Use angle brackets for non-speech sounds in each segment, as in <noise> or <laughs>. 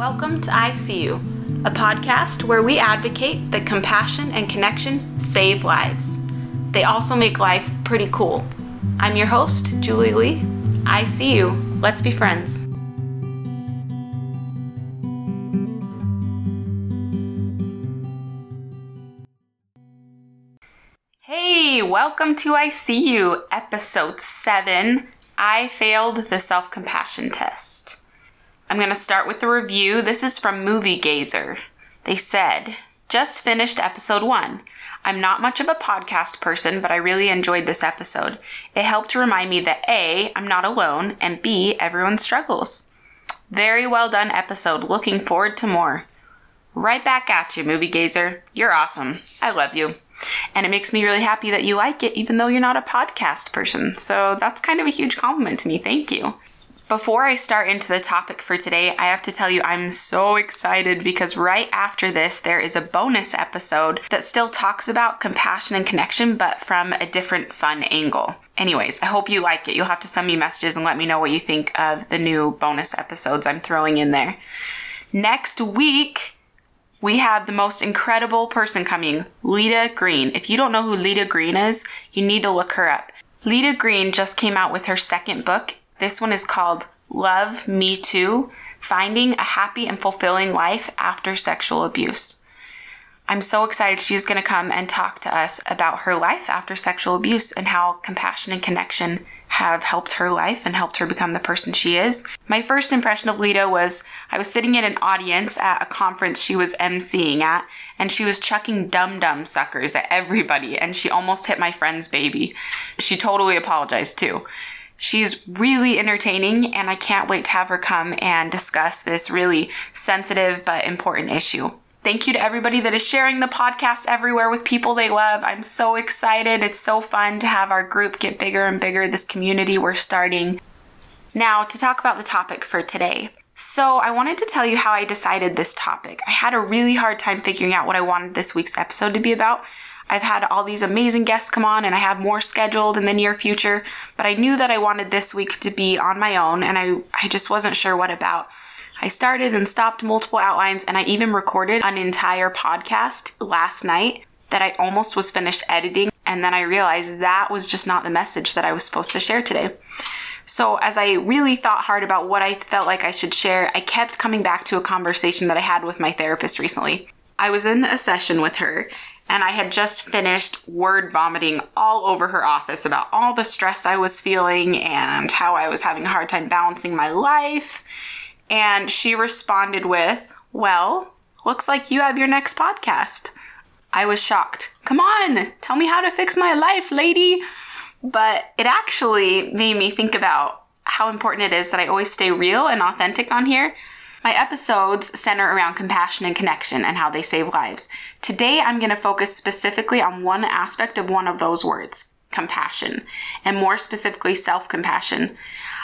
Welcome to ICU, a podcast where we advocate that compassion and connection save lives. They also make life pretty cool. I'm your host, Julie Lee. I see you. Let's be friends. Hey, welcome to ICU, episode 7. I failed the self compassion test. I'm going to start with the review. This is from Movie Gazer. They said, just finished episode one. I'm not much of a podcast person, but I really enjoyed this episode. It helped remind me that A, I'm not alone, and B, everyone struggles. Very well done episode. Looking forward to more. Right back at you, Movie Gazer. You're awesome. I love you. And it makes me really happy that you like it, even though you're not a podcast person. So that's kind of a huge compliment to me. Thank you. Before I start into the topic for today, I have to tell you I'm so excited because right after this, there is a bonus episode that still talks about compassion and connection, but from a different fun angle. Anyways, I hope you like it. You'll have to send me messages and let me know what you think of the new bonus episodes I'm throwing in there. Next week, we have the most incredible person coming, Leta Green. If you don't know who Leta Green is, you need to look her up. Leta Green just came out with her second book. This one is called Love Me Too Finding a Happy and Fulfilling Life After Sexual Abuse. I'm so excited she's going to come and talk to us about her life after sexual abuse and how compassion and connection have helped her life and helped her become the person she is. My first impression of Leta was I was sitting in an audience at a conference she was emceeing at, and she was chucking dum dum suckers at everybody, and she almost hit my friend's baby. She totally apologized too. She's really entertaining, and I can't wait to have her come and discuss this really sensitive but important issue. Thank you to everybody that is sharing the podcast everywhere with people they love. I'm so excited. It's so fun to have our group get bigger and bigger, this community we're starting. Now, to talk about the topic for today. So, I wanted to tell you how I decided this topic. I had a really hard time figuring out what I wanted this week's episode to be about, I've had all these amazing guests come on and I have more scheduled in the near future, but I knew that I wanted this week to be on my own and I, I just wasn't sure what about. I started and stopped multiple outlines and I even recorded an entire podcast last night that I almost was finished editing and then I realized that was just not the message that I was supposed to share today. So, as I really thought hard about what I felt like I should share, I kept coming back to a conversation that I had with my therapist recently. I was in a session with her and I had just finished word vomiting all over her office about all the stress I was feeling and how I was having a hard time balancing my life. And she responded with, Well, looks like you have your next podcast. I was shocked. Come on, tell me how to fix my life, lady. But it actually made me think about how important it is that I always stay real and authentic on here my episodes center around compassion and connection and how they save lives. Today, I'm going to focus specifically on one aspect of one of those words compassion, and more specifically, self compassion.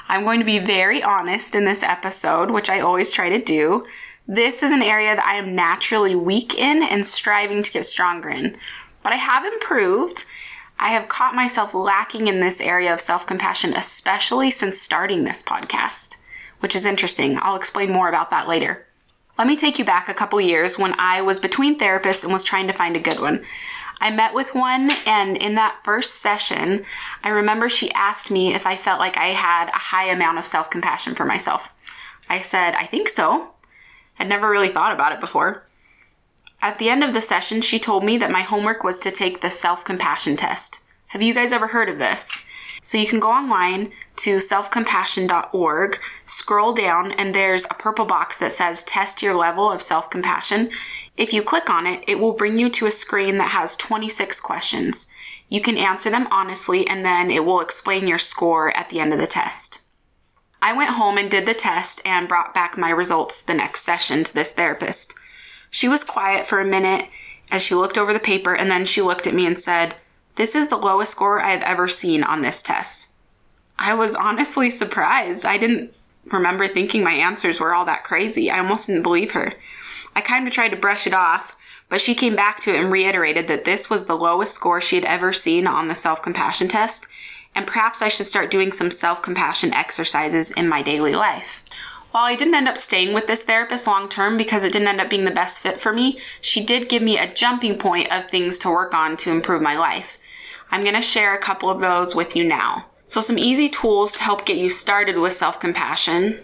I'm going to be very honest in this episode, which I always try to do. This is an area that I am naturally weak in and striving to get stronger in. But I have improved. I have caught myself lacking in this area of self compassion, especially since starting this podcast which is interesting. I'll explain more about that later. Let me take you back a couple years when I was between therapists and was trying to find a good one. I met with one, and in that first session, I remember she asked me if I felt like I had a high amount of self compassion for myself. I said, I think so. I'd never really thought about it before. At the end of the session, she told me that my homework was to take the self compassion test. Have you guys ever heard of this? So you can go online to selfcompassion.org, scroll down, and there's a purple box that says test your level of self compassion. If you click on it, it will bring you to a screen that has 26 questions. You can answer them honestly, and then it will explain your score at the end of the test. I went home and did the test and brought back my results the next session to this therapist. She was quiet for a minute as she looked over the paper, and then she looked at me and said, this is the lowest score I have ever seen on this test. I was honestly surprised. I didn't remember thinking my answers were all that crazy. I almost didn't believe her. I kind of tried to brush it off, but she came back to it and reiterated that this was the lowest score she had ever seen on the self compassion test, and perhaps I should start doing some self compassion exercises in my daily life. While I didn't end up staying with this therapist long term because it didn't end up being the best fit for me, she did give me a jumping point of things to work on to improve my life. I'm going to share a couple of those with you now. So, some easy tools to help get you started with self compassion.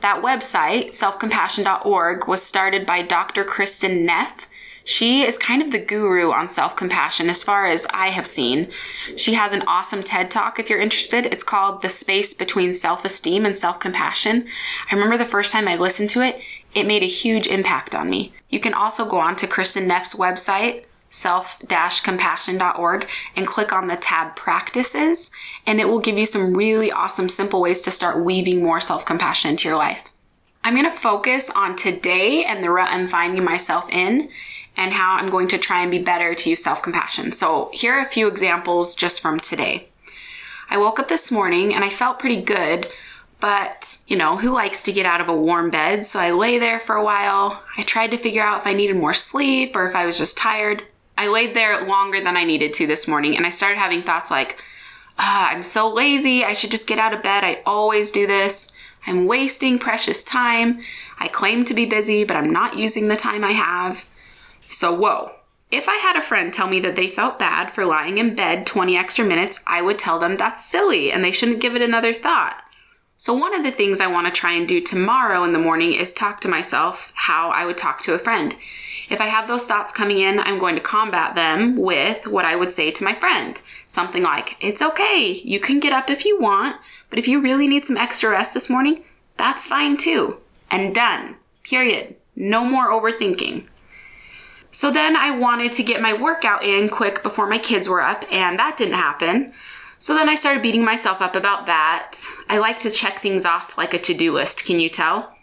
That website, selfcompassion.org, was started by Dr. Kristin Neff. She is kind of the guru on self compassion as far as I have seen. She has an awesome TED talk if you're interested. It's called The Space Between Self Esteem and Self Compassion. I remember the first time I listened to it, it made a huge impact on me. You can also go on to Kristin Neff's website, self-compassion.org and click on the tab practices and it will give you some really awesome simple ways to start weaving more self-compassion into your life. I'm going to focus on today and the rut I'm finding myself in and how I'm going to try and be better to use self compassion. So, here are a few examples just from today. I woke up this morning and I felt pretty good, but you know, who likes to get out of a warm bed? So, I lay there for a while. I tried to figure out if I needed more sleep or if I was just tired. I laid there longer than I needed to this morning and I started having thoughts like, ah, I'm so lazy. I should just get out of bed. I always do this. I'm wasting precious time. I claim to be busy, but I'm not using the time I have. So, whoa. If I had a friend tell me that they felt bad for lying in bed 20 extra minutes, I would tell them that's silly and they shouldn't give it another thought. So, one of the things I want to try and do tomorrow in the morning is talk to myself how I would talk to a friend. If I have those thoughts coming in, I'm going to combat them with what I would say to my friend. Something like, It's okay, you can get up if you want, but if you really need some extra rest this morning, that's fine too. And done. Period. No more overthinking. So then I wanted to get my workout in quick before my kids were up, and that didn't happen. So then I started beating myself up about that. I like to check things off like a to do list, can you tell?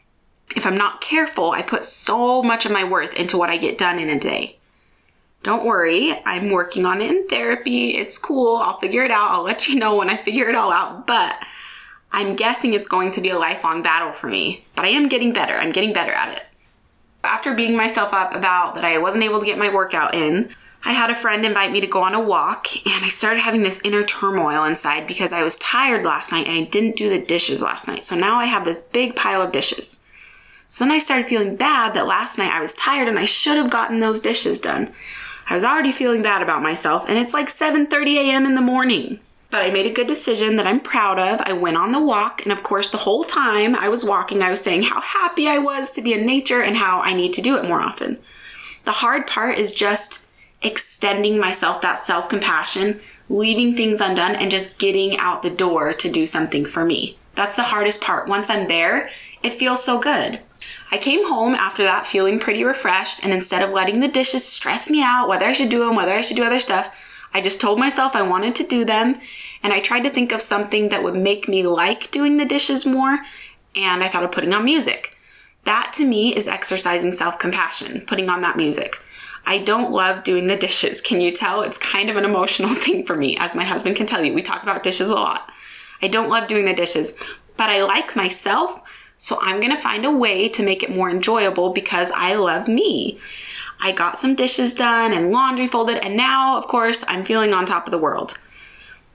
If I'm not careful, I put so much of my worth into what I get done in a day. Don't worry, I'm working on it in therapy. It's cool. I'll figure it out. I'll let you know when I figure it all out. But I'm guessing it's going to be a lifelong battle for me. But I am getting better. I'm getting better at it. After beating myself up about that I wasn't able to get my workout in, I had a friend invite me to go on a walk, and I started having this inner turmoil inside because I was tired last night and I didn't do the dishes last night. So now I have this big pile of dishes. So then I started feeling bad that last night I was tired and I should have gotten those dishes done. I was already feeling bad about myself, and it's like 7:30 a.m. in the morning but I made a good decision that I'm proud of. I went on the walk, and of course, the whole time I was walking, I was saying how happy I was to be in nature and how I need to do it more often. The hard part is just extending myself that self compassion, leaving things undone, and just getting out the door to do something for me. That's the hardest part. Once I'm there, it feels so good. I came home after that feeling pretty refreshed, and instead of letting the dishes stress me out, whether I should do them, whether I should do other stuff, I just told myself I wanted to do them and I tried to think of something that would make me like doing the dishes more and I thought of putting on music. That to me is exercising self compassion, putting on that music. I don't love doing the dishes. Can you tell? It's kind of an emotional <laughs> thing for me, as my husband can tell you. We talk about dishes a lot. I don't love doing the dishes, but I like myself, so I'm gonna find a way to make it more enjoyable because I love me. I got some dishes done and laundry folded, and now, of course, I'm feeling on top of the world.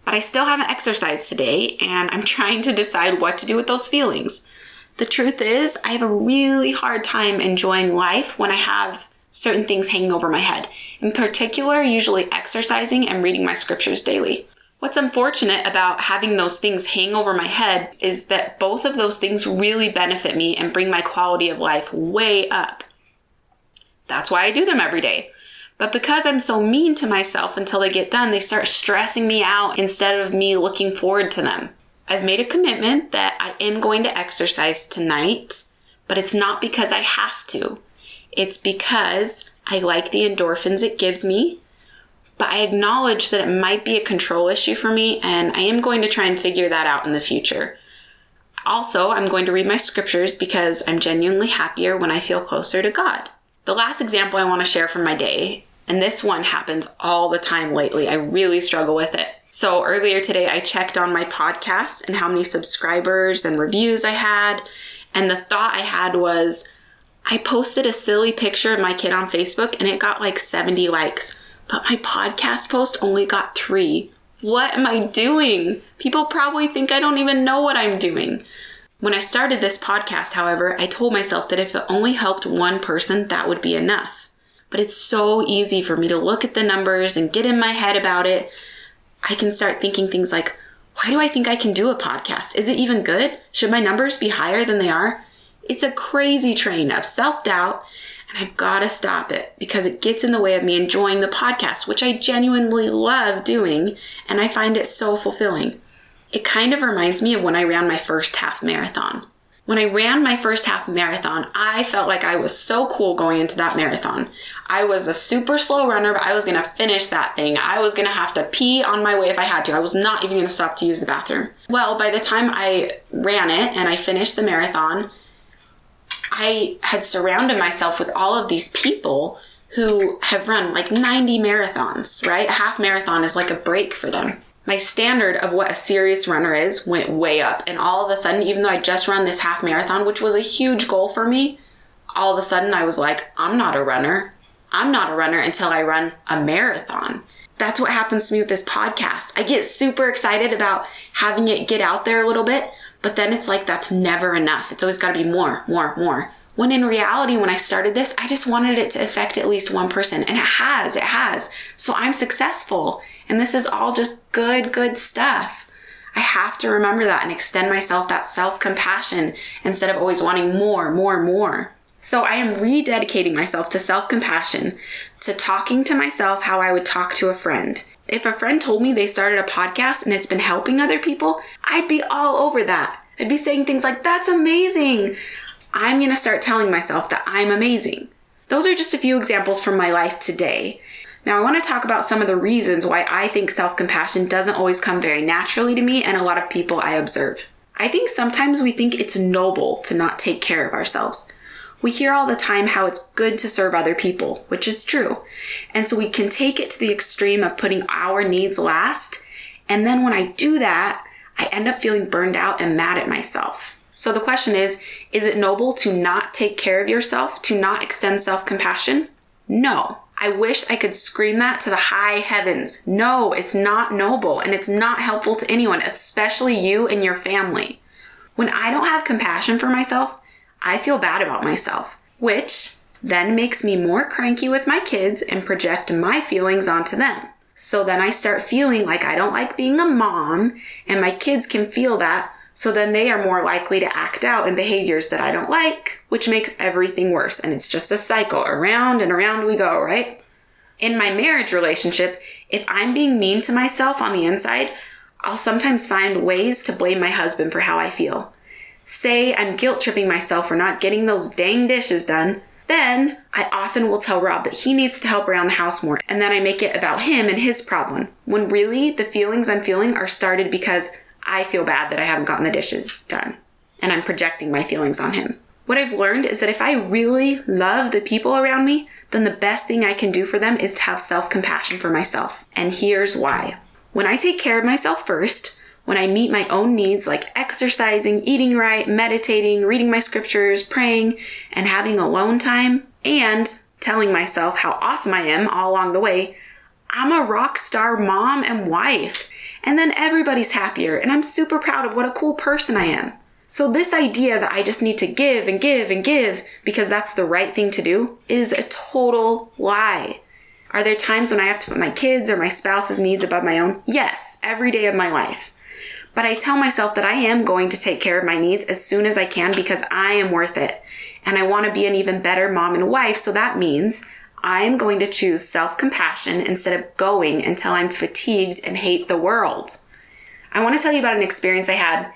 But I still haven't exercised today, and I'm <laughs> trying to decide what to do with those feelings. The truth is, I have a really hard time enjoying life when I have certain things hanging over my head. In particular, usually exercising and reading my scriptures daily. What's unfortunate about having those things hang over my head is that both of those things really benefit me and bring my quality of life way up. That's why I do them every day. But because I'm so mean to myself until they get done, they start stressing me out instead of me looking forward to them. I've made a commitment that I am going to exercise tonight, but it's not because I have to. It's because I like the endorphins it gives me, but I acknowledge that it might be a control issue for me, and I am going to try and figure that out in the future. Also, I'm going to read my scriptures because I'm genuinely happier when I feel closer to God. The last example I want to share from my day, and this one happens all the time lately, I really struggle with it. So earlier today, I checked on my podcast and how many subscribers and reviews I had. And the thought I had was, I posted a silly picture of my kid on Facebook and it got like 70 likes, but my podcast post only got three. What am I doing? People probably think I don't even know what I'm doing. When I started this podcast, however, I told myself that if it only helped one person, that would be enough. But it's so easy for me to look at the numbers and get in my head about it. I can start thinking things like, why do I think I can do a podcast? Is it even good? Should my numbers be higher than they are? It's a crazy train of self doubt, and I've got to stop it because it gets in the way of me enjoying the podcast, which I genuinely love doing, and I find it so fulfilling. It kind of reminds me of when I ran my first half marathon. When I ran my first half marathon, I felt like I was so cool going into that marathon. I was a super slow runner, but I was gonna finish that thing. I was gonna have to pee on my way if I had to. I was not even gonna stop to use the bathroom. Well, by the time I ran it and I finished the marathon, I had surrounded myself with all of these people who have run like 90 marathons, right? A half marathon is like a break for them my standard of what a serious runner is went way up. And all of a sudden, even though I just run this half marathon, which was a huge goal for me, all of a sudden I was like, I'm not a runner. I'm not a runner until I run a marathon. That's what happens to me with this podcast. I get super excited about having it get out there a little bit, but then it's like that's never enough. It's always got to be more, more, more. When in reality, when I started this, I just wanted it to affect at least one person. And it has, it has. So I'm successful. And this is all just good, good stuff. I have to remember that and extend myself that self compassion instead of always wanting more, more, more. So I am rededicating myself to self compassion, to talking to myself how I would talk to a friend. If a friend told me they started a podcast and it's been helping other people, I'd be all over that. I'd be saying things like, that's amazing. I'm going to start telling myself that I'm amazing. Those are just a few examples from my life today. Now, I want to talk about some of the reasons why I think self compassion doesn't always come very naturally to me and a lot of people I observe. I think sometimes we think it's noble to not take care of ourselves. We hear all the time how it's good to serve other people, which is true. And so we can take it to the extreme of putting our needs last. And then when I do that, I end up feeling burned out and mad at myself. So the question is Is it noble to not take care of yourself, to not extend self compassion? No. I wish I could scream that to the high heavens. No, it's not noble and it's not helpful to anyone, especially you and your family. When I don't have compassion for myself, I feel bad about myself, which then makes me more cranky with my kids and project my feelings onto them. So then I start feeling like I don't like being a mom, and my kids can feel that, so then they are more likely to act out in behaviors that I don't like, which makes everything worse. And it's just a cycle. Around and around we go, right? In my marriage relationship, if I'm being mean to myself on the inside, I'll sometimes find ways to blame my husband for how I feel. Say I'm guilt tripping myself for not getting those dang dishes done. Then I often will tell Rob that he needs to help around the house more, and then I make it about him and his problem. When really the feelings I'm feeling are started because I feel bad that I haven't gotten the dishes done. And I'm projecting my feelings on him. What I've learned is that if I really love the people around me, then the best thing I can do for them is to have self compassion for myself. And here's why. When I take care of myself first, when I meet my own needs like exercising, eating right, meditating, reading my scriptures, praying, and having alone time, and telling myself how awesome I am all along the way, I'm a rock star mom and wife. And then everybody's happier, and I'm super proud of what a cool person I am. So, this idea that I just need to give and give and give because that's the right thing to do is a total lie. Are there times when I have to put my kids or my spouse's needs above my own? Yes, every day of my life. But I tell myself that I am going to take care of my needs as soon as I can because I am worth it. And I want to be an even better mom and wife, so that means I am going to choose self compassion instead of going until I'm fatigued and hate the world. I want to tell you about an experience I had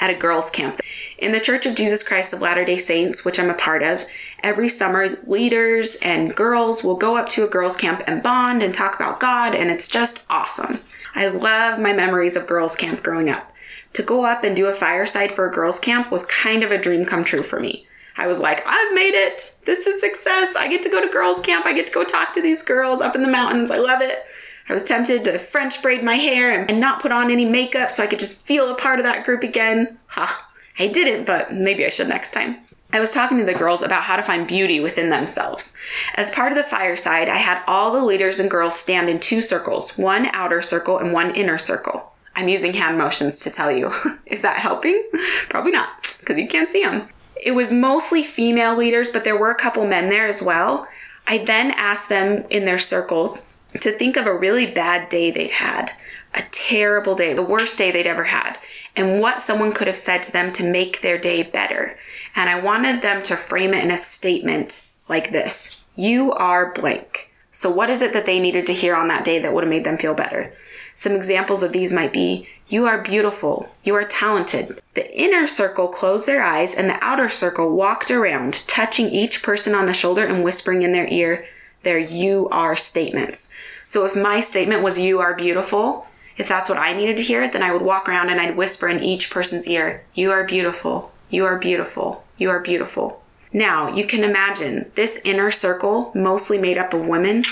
at a girls' camp. In the Church of Jesus Christ of Latter day Saints, which I'm a part of, every summer leaders and girls will go up to a girls' camp and bond and talk about God, and it's just awesome. I love my memories of girls' camp growing up. To go up and do a fireside for a girls' camp was kind of a dream come true for me. I was like, I've made it. This is success. I get to go to girls' camp. I get to go talk to these girls up in the mountains. I love it. I was tempted to French braid my hair and, and not put on any makeup so I could just feel a part of that group again. Ha. I didn't, but maybe I should next time. I was talking to the girls about how to find beauty within themselves. As part of the fireside, I had all the leaders and girls stand in two circles one outer circle and one inner circle. I'm using hand motions to tell you. <laughs> Is that helping? Probably not. because you can't see them. It was mostly female leaders, but there were a couple men there as well. I then asked them in their circles to think of a really bad day they'd had, a terrible day, the worst day they'd ever had, and what someone could have said to them to make their day better. And I wanted them to frame it in a statement like this You are blank. So, what is it that they needed to hear on that day that would have made them feel better? Some examples of these might be You are beautiful. You are talented. The inner circle closed their eyes, and the outer circle walked around, touching each person on the shoulder and whispering in their ear their You are statements. So, if my statement was You are beautiful, if that's what I needed to hear, then I would walk around and I'd whisper in each person's ear, You are beautiful. You are beautiful. You are beautiful. Now, you can imagine this inner circle, mostly made up of women,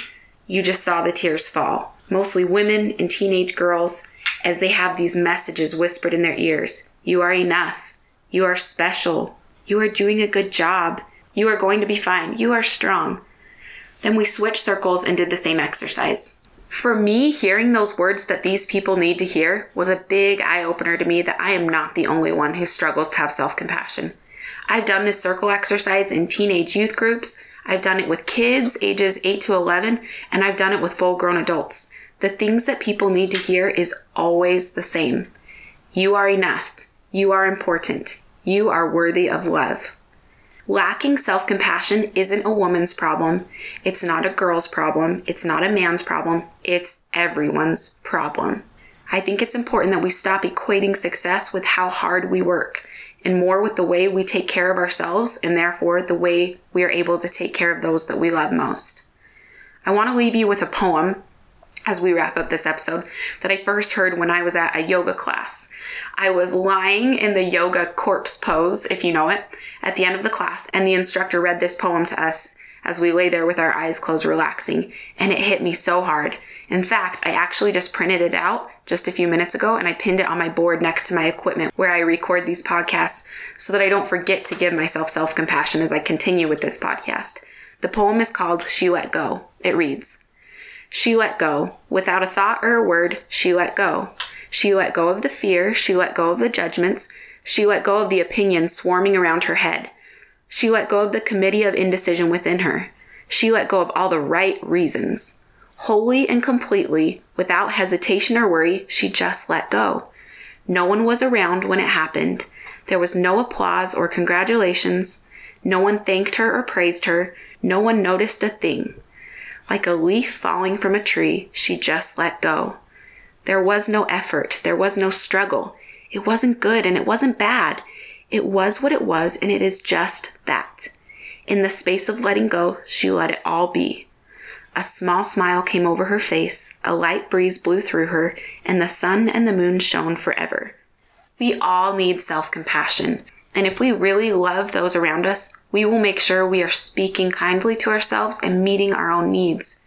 you just saw the tears fall. Mostly women and teenage girls, as they have these messages whispered in their ears You are enough. You are special. You are doing a good job. You are going to be fine. You are strong. Then we switched circles and did the same exercise. For me, hearing those words that these people need to hear was a big eye opener to me that I am not the only one who struggles to have self compassion. I've done this circle exercise in teenage youth groups. I've done it with kids ages 8 to 11, and I've done it with full grown adults. The things that people need to hear is always the same. You are enough. You are important. You are worthy of love. Lacking self compassion isn't a woman's problem. It's not a girl's problem. It's not a man's problem. It's everyone's problem. I think it's important that we stop equating success with how hard we work and more with the way we take care of ourselves and therefore the way we are able to take care of those that we love most. I want to leave you with a poem as we wrap up this episode that I first heard when I was at a yoga class. I was lying in the yoga corpse pose, if you know it, at the end of the class, and the instructor read this poem to us as we lay there with our eyes closed relaxing, and it hit me so hard. In fact, I actually just printed it out just a few minutes ago and I pinned it on my board next to my equipment where I record these podcasts so that I don't forget to give myself self compassion as I continue with this podcast. The poem is called She Let Go. It reads, She let go. Without a thought or a word, she let go. She let go of the fear. She let go of the judgments. She let go of the opinions swarming around her head. She let go of the committee of indecision within her. She let go of all the right reasons. Wholly and completely, without hesitation or worry, she just let go. No one was around when it happened. There was no applause or congratulations. No one thanked her or praised her. No one noticed a thing. Like a leaf falling from a tree, she just let go. There was no effort. There was no struggle. It wasn't good and it wasn't bad. It was what it was, and it is just that. In the space of letting go, she let it all be. A small smile came over her face, a light breeze blew through her, and the sun and the moon shone forever. We all need self compassion, and if we really love those around us, we will make sure we are speaking kindly to ourselves and meeting our own needs.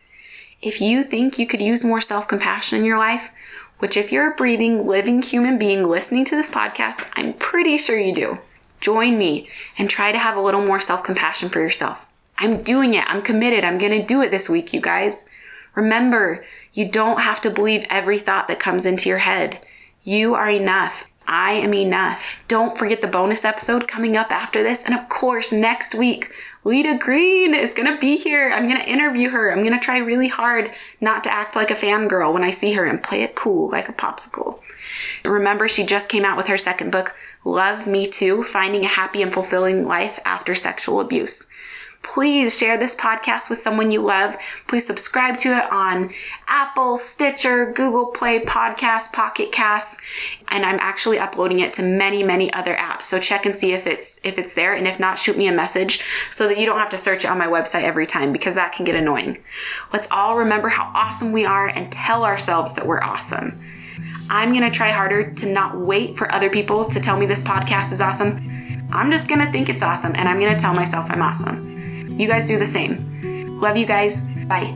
If you think you could use more self compassion in your life, which, if you're a breathing, living human being listening to this podcast, I'm pretty sure you do. Join me and try to have a little more self compassion for yourself. I'm doing it. I'm committed. I'm going to do it this week, you guys. Remember, you don't have to believe every thought that comes into your head. You are enough. I am enough. Don't forget the bonus episode coming up after this. And of course, next week, Leta Green is gonna be here. I'm gonna interview her. I'm gonna try really hard not to act like a fangirl when I see her and play it cool like a popsicle. Remember, she just came out with her second book, Love Me Too Finding a Happy and Fulfilling Life After Sexual Abuse. Please share this podcast with someone you love. Please subscribe to it on Apple, Stitcher, Google Play, Podcast, Pocket Casts, and I'm actually uploading it to many, many other apps. So check and see if it's if it's there, and if not, shoot me a message so that you don't have to search it on my website every time because that can get annoying. Let's all remember how awesome we are and tell ourselves that we're awesome. I'm gonna try harder to not wait for other people to tell me this podcast is awesome. I'm just gonna think it's awesome and I'm gonna tell myself I'm awesome. You guys do the same. Love you guys. Bye.